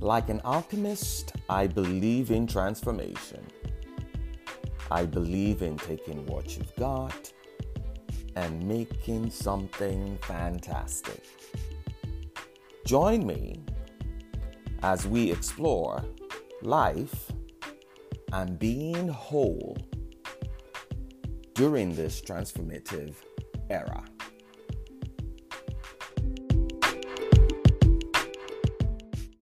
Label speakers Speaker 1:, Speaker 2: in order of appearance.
Speaker 1: Like an alchemist, I believe in transformation. I believe in taking what you've got and making something fantastic. Join me as we explore life and being whole during this transformative era.